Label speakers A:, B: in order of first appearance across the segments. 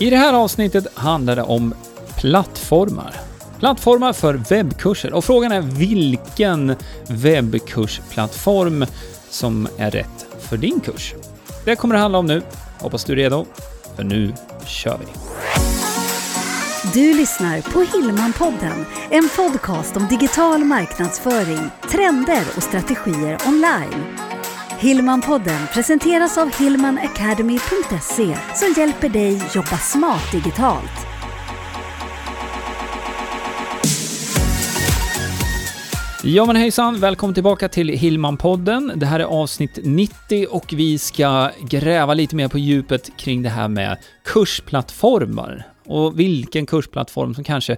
A: I det här avsnittet handlar det om plattformar. Plattformar för webbkurser och frågan är vilken webbkursplattform som är rätt för din kurs. Det kommer det handla om nu. Hoppas du är redo, för nu kör vi!
B: Du lyssnar på Hillmanpodden, en podcast om digital marknadsföring, trender och strategier online. Hillmanpodden presenteras av hillmanacademy.se som hjälper dig jobba smart digitalt.
A: Ja men hejsan, välkommen tillbaka till Hillmanpodden. Det här är avsnitt 90 och vi ska gräva lite mer på djupet kring det här med kursplattformar och vilken kursplattform som kanske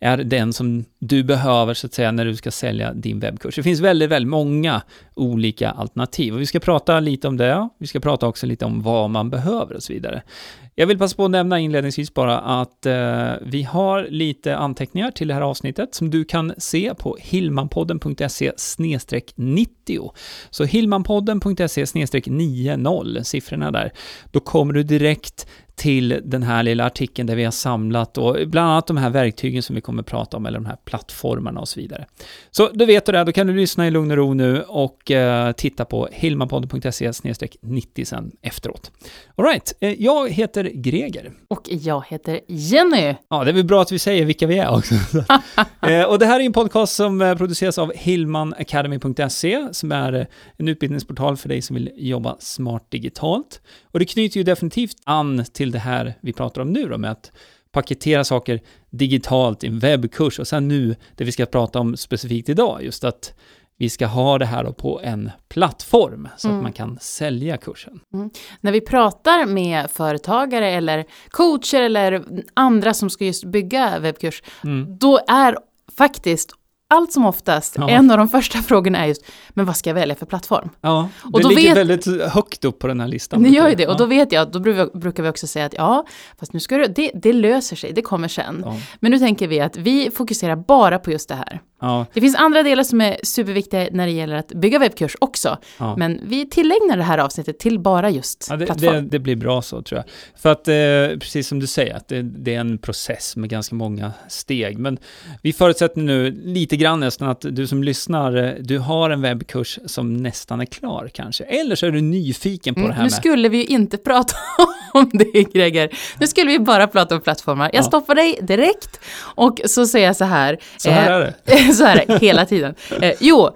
A: är den som du behöver så att säga när du ska sälja din webbkurs. Det finns väldigt, väldigt många olika alternativ och vi ska prata lite om det. Vi ska prata också lite om vad man behöver och så vidare. Jag vill passa på att nämna inledningsvis bara att eh, vi har lite anteckningar till det här avsnittet som du kan se på hillmanpodden.se 90. Så hillmanpodden.se 90, siffrorna där. Då kommer du direkt till den här lilla artikeln där vi har samlat och bland annat de här verktygen som vi kommer att prata om, eller de här plattformarna och så vidare. Så då vet du det, då kan du lyssna i lugn och ro nu och eh, titta på hilmanpodden.se 90 sen efteråt. Alright, eh, jag heter Greger.
C: Och jag heter Jenny.
A: Ja, det är väl bra att vi säger vilka vi är också. eh, och det här är en podcast som eh, produceras av hillmanacademy.se som är eh, en utbildningsportal för dig som vill jobba smart digitalt. Och det knyter ju definitivt an till det här vi pratar om nu då, med att paketera saker digitalt i en webbkurs och sen nu det vi ska prata om specifikt idag, just att vi ska ha det här då på en plattform så mm. att man kan sälja kursen. Mm.
C: När vi pratar med företagare eller coacher eller andra som ska just bygga webbkurs, mm. då är faktiskt allt som oftast, ja. en av de första frågorna är just, men vad ska jag välja för plattform?
A: Ja, det och då ligger vet, väldigt högt upp på den här listan.
C: Det gör ju det, och då vet jag, då brukar vi också säga att ja, fast nu ska du, det, det löser sig, det kommer sen. Ja. Men nu tänker vi att vi fokuserar bara på just det här. Ja. Det finns andra delar som är superviktiga när det gäller att bygga webbkurs också. Ja. Men vi tillägnar det här avsnittet till bara just
A: ja, det,
C: plattform.
A: Det, det, blir bra så tror jag. För att eh, precis som du säger, att det, det, är en process med ganska många steg. Men vi förutsätter nu lite grann nästan att du som lyssnar, eh, du har en webbkurs som nästan är klar kanske. Eller så är du nyfiken på mm, det här
C: Nu
A: med...
C: skulle vi ju inte prata om det Greger. Nu skulle vi bara prata om plattformar. Jag stoppar dig direkt och så säger jag så här.
A: Så här eh, är det.
C: så är det hela tiden. Eh, jo,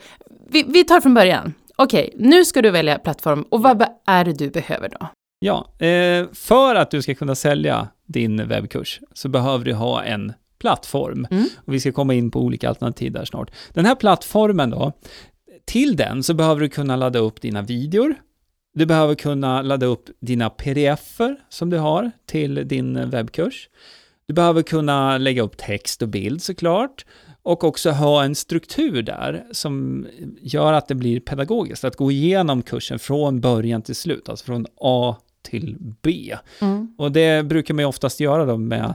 C: vi, vi tar från början. Okej, okay, nu ska du välja plattform och vad är det du behöver då?
A: Ja, eh, för att du ska kunna sälja din webbkurs så behöver du ha en plattform. Mm. Och vi ska komma in på olika alternativ där snart. Den här plattformen då, till den så behöver du kunna ladda upp dina videor. Du behöver kunna ladda upp dina pdf-er som du har till din webbkurs. Du behöver kunna lägga upp text och bild såklart och också ha en struktur där som gör att det blir pedagogiskt, att gå igenom kursen från början till slut, alltså från A till B. Mm. Och det brukar man ju oftast göra då med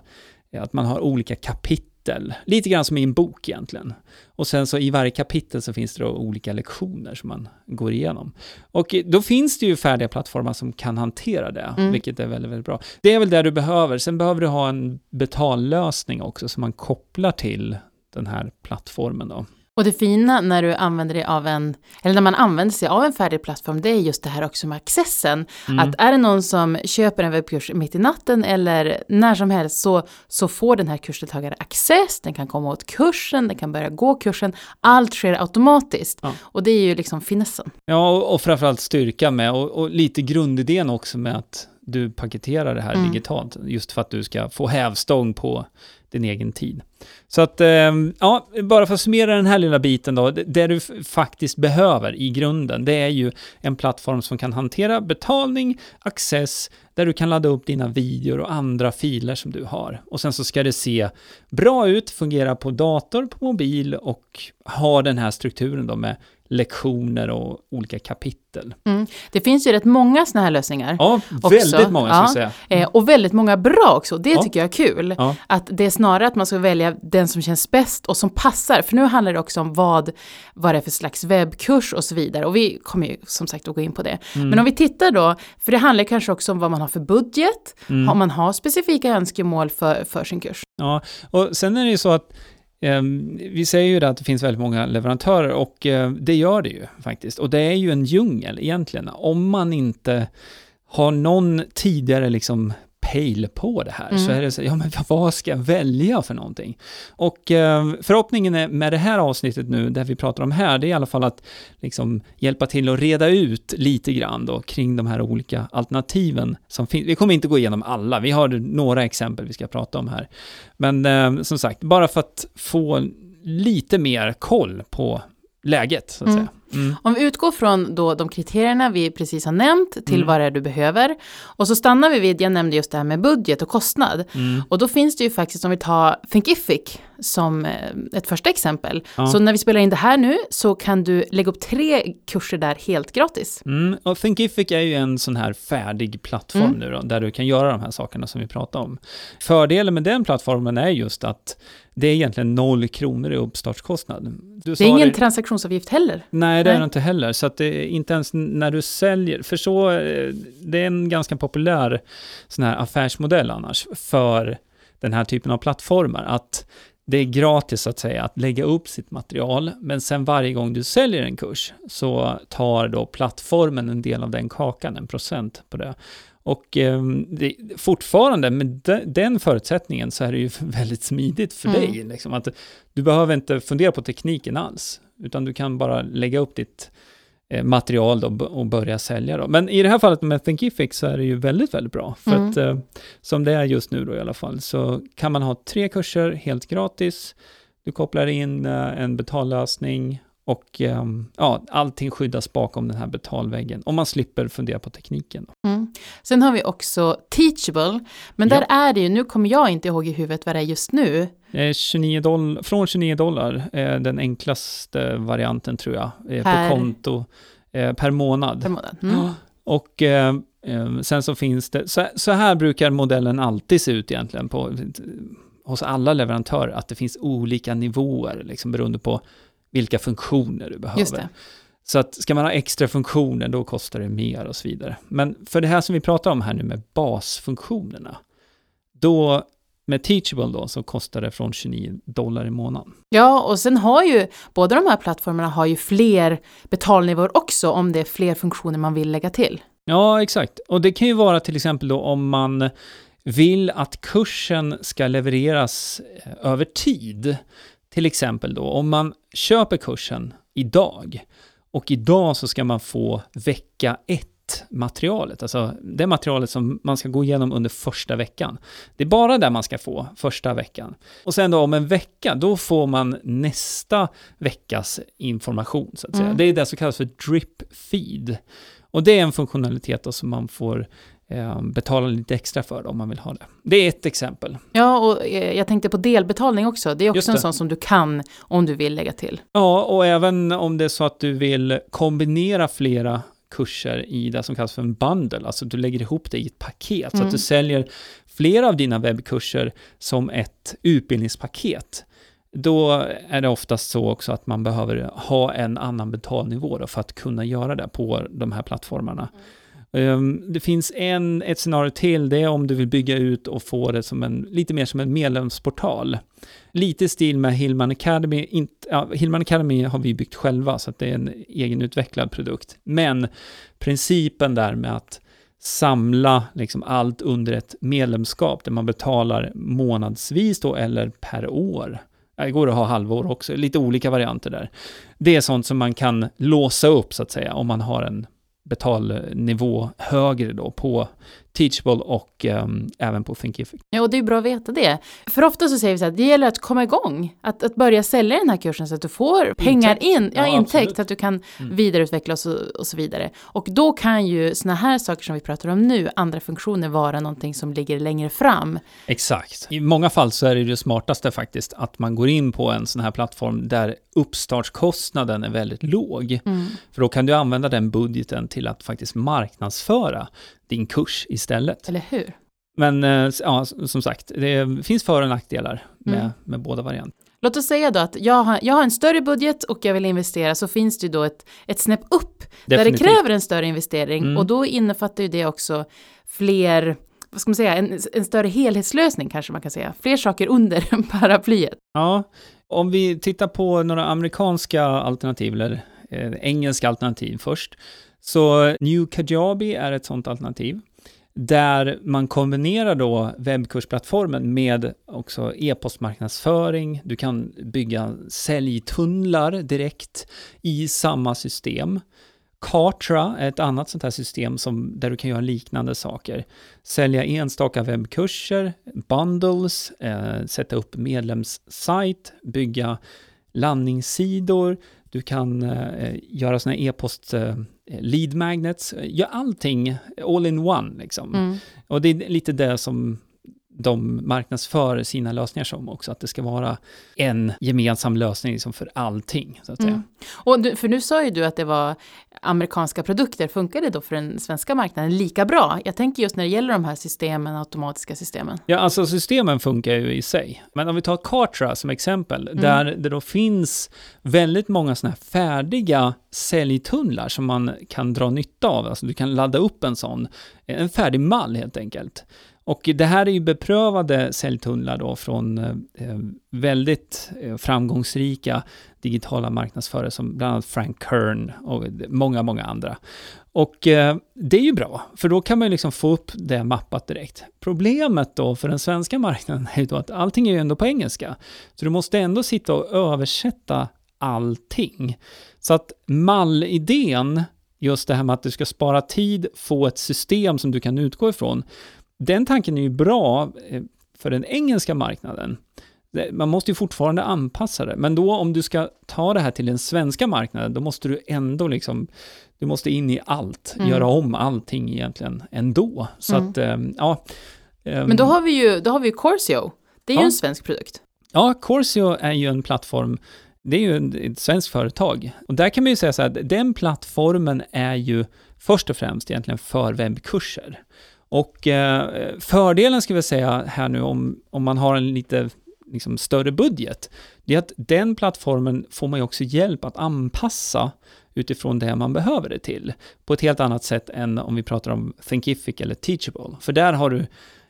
A: att man har olika kapitel, lite grann som i en bok egentligen. Och sen så i varje kapitel så finns det då olika lektioner som man går igenom. Och då finns det ju färdiga plattformar som kan hantera det, mm. vilket är väldigt, väldigt bra. Det är väl det du behöver. Sen behöver du ha en betallösning också som man kopplar till den här plattformen då.
C: Och det fina när du använder dig av en, eller när man använder sig av en färdig plattform, det är just det här också med accessen. Mm. Att är det någon som köper en webbkurs mitt i natten eller när som helst så, så får den här kursdeltagaren access, den kan komma åt kursen, den kan börja gå kursen, allt sker automatiskt. Ja. Och det är ju liksom finessen.
A: Ja, och, och framförallt styrka med, och, och lite grundidén också med att du paketerar det här mm. digitalt, just för att du ska få hävstång på din egen tid. Så att, ehm, ja, bara för att summera den här lilla biten då, det du faktiskt behöver i grunden, det är ju en plattform som kan hantera betalning, access, där du kan ladda upp dina videor och andra filer som du har. Och sen så ska det se bra ut, fungera på dator, på mobil och ha den här strukturen då med lektioner och olika kapitel.
C: Mm. Det finns ju rätt många sådana här lösningar.
A: Ja,
C: Också,
A: väldigt många ska
C: ja.
A: jag säga.
C: Eh, och väldigt många bra också, det
A: Ja.
C: tycker jag är kul.
A: Ja.
C: Att det är snarare att man ska välja den som känns bäst och som passar. För nu handlar det också om vad, vad det är för slags webbkurs och så vidare. Och vi kommer ju som sagt att gå in på det.
A: Mm.
C: Men om vi tittar då, för det handlar kanske också om vad man har för budget,
A: Mm.
C: om man har specifika önskemål för, för sin kurs.
A: Ja, och sen är det ju så att Ehm, vi säger ju att det finns väldigt många leverantörer och eh, det gör det ju faktiskt. Och det är ju en djungel egentligen. Om man inte har någon tidigare liksom pejl på det här
C: Mm.
A: så är det så, ja men vad ska jag välja för någonting? Och eh, förhoppningen med det här avsnittet nu, där vi pratar om här, det är i alla fall att liksom hjälpa till att reda ut lite grann då kring de här olika alternativen som finns. Vi kommer inte gå igenom alla, vi har några exempel vi ska prata om här. Men eh, som sagt, bara för att få lite mer koll på läget, så att
C: Mm.
A: säga. Mm.
C: Om vi utgår från då de kriterierna vi precis har nämnt till
A: Mm.
C: vad det är du behöver. Och så stannar vi vid, jag nämnde just det här med budget och kostnad.
A: Mm.
C: Och då finns det ju faktiskt, om vi tar Thinkific som eh, ett första exempel.
A: Ja.
C: Så när vi spelar in det här nu så kan du lägga upp tre kurser där helt gratis.
A: Mm, och Thinkific är ju en sån här färdig plattform
C: Mm.
A: nu då, där du kan göra de här sakerna som vi pratar om. Fördelen med den plattformen är just att det är egentligen noll kronor i uppstartskostnad. Du
C: Det är ingen transaktionsavgift heller.
A: Nej, det är
C: Nej.
A: det inte heller. Så att det är inte ens när du säljer, för så, eh, det är en ganska populär sån här affärsmodell annars för den här typen av plattformar, att det är gratis att säga att lägga upp sitt material, men sen varje gång du säljer en kurs så tar då plattformen en del av den kakan, en procent på det. Och eh, det, fortfarande med de, den förutsättningen så är det ju väldigt smidigt för
C: Mm.
A: dig. Liksom, att du behöver inte fundera på tekniken alls, utan du kan bara lägga upp ditt material då, och börja sälja. Då. Men i det här fallet med Thinkific så är det ju väldigt, väldigt bra. För
C: Mm.
A: att eh, som det är just nu då i alla fall, så kan man ha tre kurser helt gratis. Du kopplar in eh, en betallösning och eh, ja, allting skyddas bakom den här betalväggen. Om man slipper fundera på tekniken.
C: Mm. Sen har vi också Teachable. Men där
A: Ja.
C: är det ju, nu kommer jag inte ihåg i huvudet vad det är just nu.
A: Eh, 29 doll- från 29 dollar är den enklaste varianten tror jag, eh,
C: Per-
A: på konto eh, per månad.
C: Per månad. Mm.
A: Och eh, eh, sen så finns det, så, så här brukar modellen alltid se ut egentligen på, hos alla leverantörer, att det finns olika nivåer, liksom beroende på vilka funktioner du behöver. Så att ska man ha extra funktioner, då kostar det mer och så vidare. Men för det här som vi pratar om här nu med basfunktionerna, då med Teachable då så kostar det från 29 dollar i månaden.
C: Ja, och sen har ju båda de här plattformarna har ju fler betalnivåer också om det är fler funktioner man vill lägga till.
A: Ja, exakt. Och det kan ju vara till exempel då om man vill att kursen ska levereras eh, över tid. Till exempel då om man köper kursen idag och idag så ska man få vecka 1 materialet, alltså det materialet som man ska gå igenom under första veckan. Det är bara det man ska få första veckan. Och sen då om en vecka, då får man nästa veckas information, så att säga.
C: Mm.
A: Det är det som kallas för drip feed. Och det är en funktionalitet då som man får eh, betala lite extra för om man vill ha det. Det är ett exempel.
C: Ja, och eh, jag tänkte på delbetalning också. Det är också en sån som du kan om du vill lägga till.
A: Ja, och även om det är så att du vill kombinera flera kurser i det som kallas för en bundle, alltså du lägger ihop det i ett paket, så
C: Mm.
A: att du säljer flera av dina webbkurser som ett utbildningspaket. Då är det oftast så också att man behöver ha en annan betalnivå då för att kunna göra det på de här plattformarna. Um, Ehm, det finns en, ett scenario till, det är om du vill bygga ut och få det som en, lite mer som en medlemsportal. Lite i stil med Hillman Academy. Inte, ja, Hillman Academy har vi byggt själva, så att det är en egenutvecklad produkt. Men principen där med att samla liksom allt under ett medlemskap, där man betalar månadsvis då, eller per år. Det går att ha halvår också, lite olika varianter där. Det är sånt som man kan låsa upp, så att säga, om man har en betalnivå högre då på Teachable och um, även på Thinkific.
C: Ja, och det är bra att veta det. För ofta så säger vi så här, det gäller att komma igång, att, att börja sälja den här kursen så att du får pengar in, ja,
A: Ja,
C: intäkt,
A: absolut.
C: att du kan
A: Mm.
C: vidareutveckla och så, och så vidare. Och då kan ju såna här saker som vi pratar om nu, andra funktioner, vara någonting som ligger längre fram.
A: Exakt. I många fall så är det ju det smartaste faktiskt att man går in på en sån här plattform där uppstartskostnaden är väldigt låg. För då kan du använda den budgeten till att faktiskt marknadsföra din kurs istället.
C: Eller hur?
A: Men eh, ja, som sagt, det finns för och nackdelar med,
C: Mm.
A: med båda varianter.
C: Låt oss säga då att jag har, jag har en större budget och jag vill investera, så finns det ju då ett, ett snäpp upp där det kräver en större investering
A: Mm.
C: och då innefattar ju det också fler, vad ska man säga, en, en större helhetslösning kanske man kan säga, fler saker under paraplyet.
A: Ja, om vi tittar på några amerikanska alternativ, eller eh, engelska alternativ först, så New Kajabi är ett sådant alternativ, där man kombinerar då webbkursplattformen med också e-postmarknadsföring, du kan bygga säljtunnlar direkt i samma system. Kartra är ett annat sånt här system som, där du kan göra liknande saker. Sälja enstaka webbkurser, bundles, eh, sätta upp medlemssajt, bygga landningssidor, du kan eh, göra såna här e-post eh, lead magnets, gör allting all in one liksom.
C: Mm.
A: Och det är lite det som de marknadsför sina lösningar som också, att det ska vara en gemensam lösning liksom för allting, så att säga.
C: Mm. Och du, för nu sa ju du att det var amerikanska produkter, funkar det då för den svenska marknaden lika bra? Jag tänker just när det gäller de här systemen, automatiska systemen.
A: Ja, alltså systemen funkar ju i sig. Men om vi tar Kartra som exempel, där det då finns väldigt många sådana här färdiga säljtunnlar som man kan dra nytta av. Alltså du kan ladda upp en sån, en färdig mall helt enkelt. Och det här är ju beprövade säljtunnlar då från eh, eh väldigt eh, framgångsrika digitala marknadsförare som bland annat Frank Kern och många, många andra. Och eh, det är ju bra, för då kan man ju liksom få upp det mappat direkt. Problemet då för den svenska marknaden är ju då att allting är ju ändå på engelska. Så du måste ändå sitta och översätta allting. Så att mallidén, just det här med att du ska spara tid, få ett system som du kan utgå ifrån, den tanken är ju bra eh, för den engelska marknaden. Man måste ju fortfarande anpassa det, men då om du ska ta det här till den svenska marknaden, då måste du ändå liksom, du måste in i allt,
C: Mm.
A: göra om allting egentligen ändå. Så
C: Mm.
A: att, eh, ja. ehm,
C: Men då har vi ju, då har vi ju Corsio. Det är ju
A: Ja.
C: en svensk produkt.
A: Ja, Corsio är ju en plattform, det är ju ett svenskt företag. Och där kan man ju säga så här, att den plattformen är ju först och främst egentligen för webbkurser. Och eh, fördelen ska vi säga här nu om, om man har en lite liksom, större budget, det är att den plattformen får man ju också hjälp att anpassa utifrån det man behöver det till. På ett helt annat sätt än om vi pratar om Thinkific eller Teachable. För där har du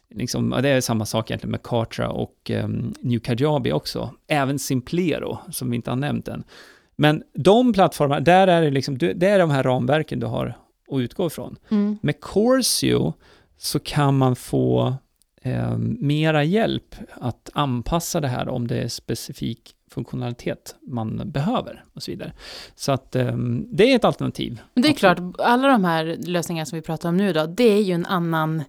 A: Liksom, det är samma sak egentligen med Kartra och um, New Kajabi också. Även Simplero, som vi inte har nämnt än. Men de plattformarna, där är det liksom, det är de här ramverken du har att utgå ifrån.
C: Mm.
A: Med Corsio så kan man få eh, mera hjälp att anpassa det här om det är specifik funktionalitet man behöver och så vidare. Så att eh, det är ett alternativ.
C: Men det är klart, alla de här lösningarna som vi pratar om nu då, det är ju en annan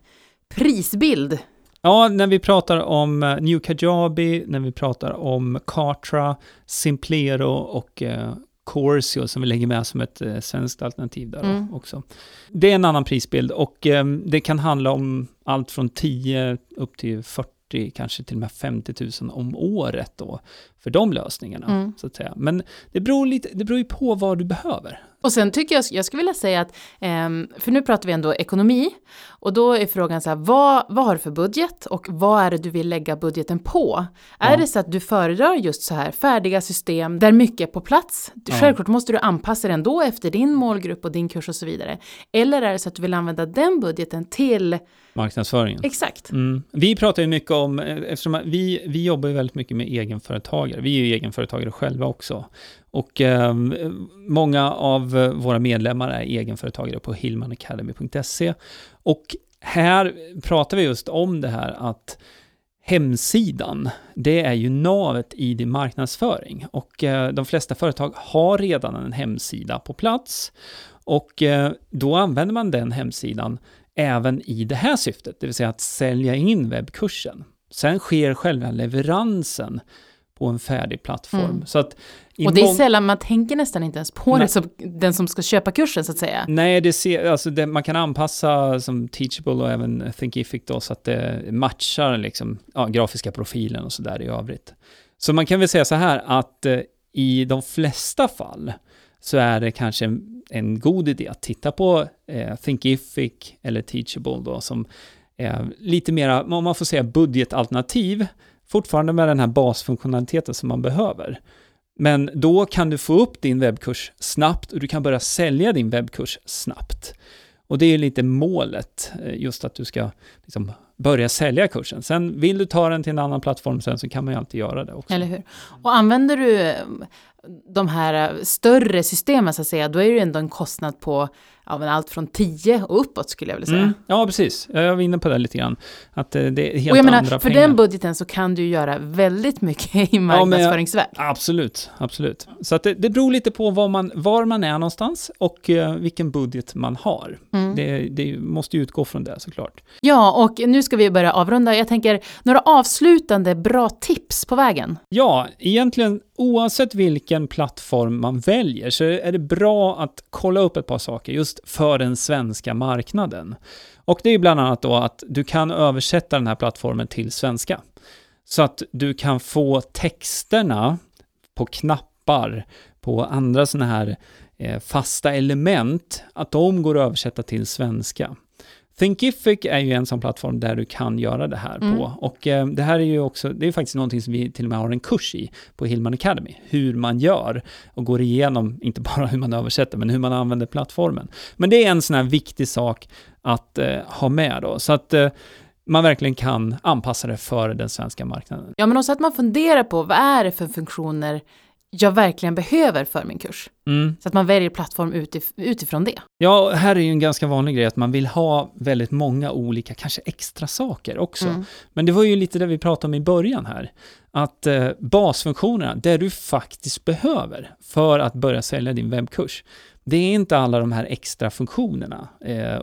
C: prisbild.
A: Ja, när vi pratar om eh, New Kajabi, när vi pratar om Kartra, Simplero och eh, Corsio som vi lägger med som ett eh, svenskt alternativ där
C: Mm.
A: också. Det är en annan prisbild och eh, det kan handla om allt från 10 upp till 40, kanske till och med 50 000 om året då för de lösningarna,
C: Mm.
A: så att säga. Men det beror, lite, det beror ju på vad du behöver.
C: Och sen tycker jag, jag skulle vilja säga att, ehm, för nu pratar vi ändå ekonomi, och då är frågan så här, vad, vad har du för budget och vad är det du vill lägga budgeten på? Är
A: Ja.
C: det så att du föredrar just så här färdiga system där mycket är på plats?
A: Ja.
C: Självklart måste du anpassa det ändå efter din målgrupp och din kurs och så vidare. Eller är det så att du vill använda den budgeten till,
A: Marknadsföringen.
C: exakt,
A: Mm. Vi pratar ju mycket om, eh, eftersom vi, vi jobbar ju väldigt mycket med egenföretagare. Vi är ju egenföretagare själva också. Och eh, många av våra medlemmar är egenföretagare på hillmanacademy.se. Och här pratar vi just om det här att hemsidan, det är ju navet i din marknadsföring. Och eh, de flesta företag har redan en hemsida på plats. Och eh, då använder man den hemsidan även i det här syftet, det vill säga att sälja in webbkursen. Sen sker själva leveransen på en färdig plattform.
C: Mm.
A: Så att
C: Och det är sällan, man tänker nästan inte ens på
A: Nej.
C: det som den som ska köpa kursen så att säga.
A: Nej, det ser, alltså det, man kan anpassa som Teachable och även Thinkific då så att det matchar liksom, ja, grafiska profilen och sådär i övrigt. Så man kan väl säga så här att eh, i de flesta fall så är det kanske en, en god idé att titta på eh, Thinkific eller Teachable då som är lite mera, om man får säga budgetalternativ, fortfarande med den här basfunktionaliteten som man behöver. Men då kan du få upp din webbkurs snabbt och du kan börja sälja din webbkurs snabbt. Och det är lite målet, eh, just att du ska liksom börja sälja kursen. Sen vill du ta den till en annan plattform sen så kan man ju alltid göra det också.
C: Eller hur? Och använder du eh, de här eh, större systemen så att säga, då är det ju ändå en kostnad på ja, men allt från 10 och uppåt skulle jag vilja säga.
A: Mm. Ja, precis. Jag var inne på det lite grann. Att eh, det är helt
C: och jag menar,
A: andra
C: för
A: pengar.
C: den budgeten så kan du göra väldigt mycket i marknadsföringsväg.
A: Absolut, absolut. Så att det, det beror lite på var man, var man är någonstans och eh, vilken budget man har.
C: Mm.
A: Det, det måste ju utgå från det såklart.
C: Ja, och nu ska vi börja avrunda. Jag tänker, några avslutande bra tips på vägen?
A: Ja, egentligen oavsett vilken plattform man väljer så är det bra att kolla upp ett par saker just för den svenska marknaden. Och det är bland annat då att du kan översätta den här plattformen till svenska. Så att du kan få texterna på knappar, på andra sådana här eh, fasta element, att de går att översätta till svenska. Thinkific är ju en sån plattform där du kan göra det här
C: Mm.
A: på. Och eh, det här är ju också, det är faktiskt någonting som vi till och med har en kurs i på Hillman Academy. Hur man gör och går igenom, inte bara hur man översätter, men hur man använder plattformen. Men det är en sån här viktig sak att eh, ha med då, så att eh, man verkligen kan anpassa det för den svenska marknaden.
C: Ja, men också att man funderar på vad är det för funktioner jag verkligen behöver för min kurs.
A: Mm.
C: Så att man väljer plattform utif- utifrån det.
A: Ja, här är ju en ganska vanlig grej att man vill ha väldigt många olika, kanske extra saker också.
C: Mm.
A: Men det var ju lite det vi pratade om i början här. Att eh, basfunktionerna, det du faktiskt behöver för att börja sälja din webbkurs, det är inte alla de här extra funktionerna. Eh,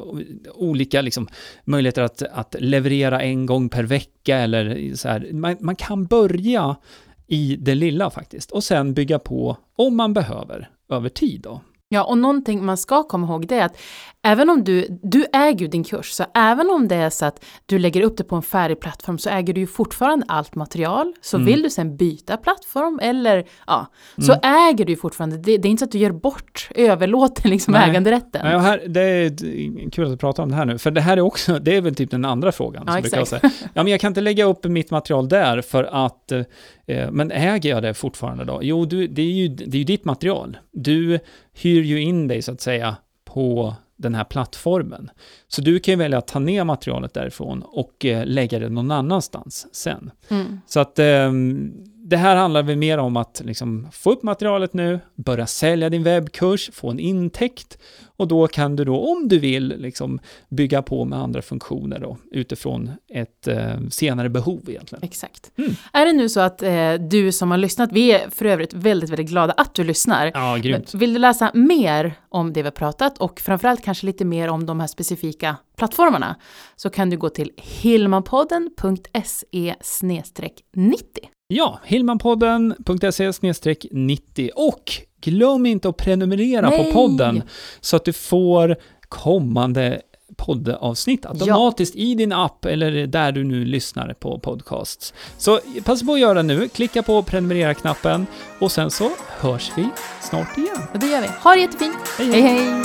A: olika liksom, möjligheter att, att leverera en gång per vecka eller så här. Man, man kan börja i det lilla faktiskt och sen bygga på om man behöver över tid då.
C: Ja, och någonting man ska komma ihåg det är att även om du, du äger ju din kurs, så även om det är så att du lägger upp det på en färdig plattform så äger du ju fortfarande allt material. Så
A: Mm.
C: vill du sen byta plattform eller ja, så äger du ju fortfarande, det, det är inte så att du gör bort, överlåter liksom
A: Nej.
C: äganderätten.
A: Ja, här, det är kul att du pratar om det här nu, för det här är också, det är väl typ den andra frågan.
C: Ja,
A: som
C: exakt.
A: säga. Ja, men jag kan inte lägga upp mitt material där för att, eh, men äger jag det fortfarande då? Jo, du, det, är ju, det är ju ditt material. Du hyr ju in dig så att säga på den här plattformen. Så du kan ju välja att ta ner materialet därifrån och eh, lägga det någon annanstans sen.
C: Mm.
A: Så att ehm, det här handlar väl mer om att liksom få upp materialet nu, börja sälja din webbkurs, få en intäkt och då kan du då, om du vill, liksom bygga på med andra funktioner då, utifrån ett eh, senare behov egentligen.
C: Exakt.
A: Mm.
C: Är det nu så att eh, du som har lyssnat, vi är för övrigt väldigt, väldigt glada att du lyssnar.
A: Ja, grymt.
C: Vill du läsa mer om det vi har pratat och framförallt kanske lite mer om de här specifika plattformarna så kan du gå till hilmanpodden.se 90.
A: Ja, hillmanpodden.se 90 och glöm inte att prenumerera
C: Nej.
A: på podden så att du får kommande poddavsnitt automatiskt i din app eller där du nu lyssnar på podcasts. Så passa på att göra det nu, klicka på prenumerera-knappen och sen så hörs vi snart igen.
C: Och det gör vi. Ha det jättefint.
A: Hej,
C: hej.
A: hej.
C: hej.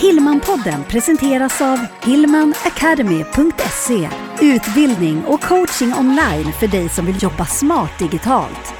B: Hillmanpodden presenteras av hillmanacademy.se Utbildning och coaching online för dig som vill jobba smart digitalt.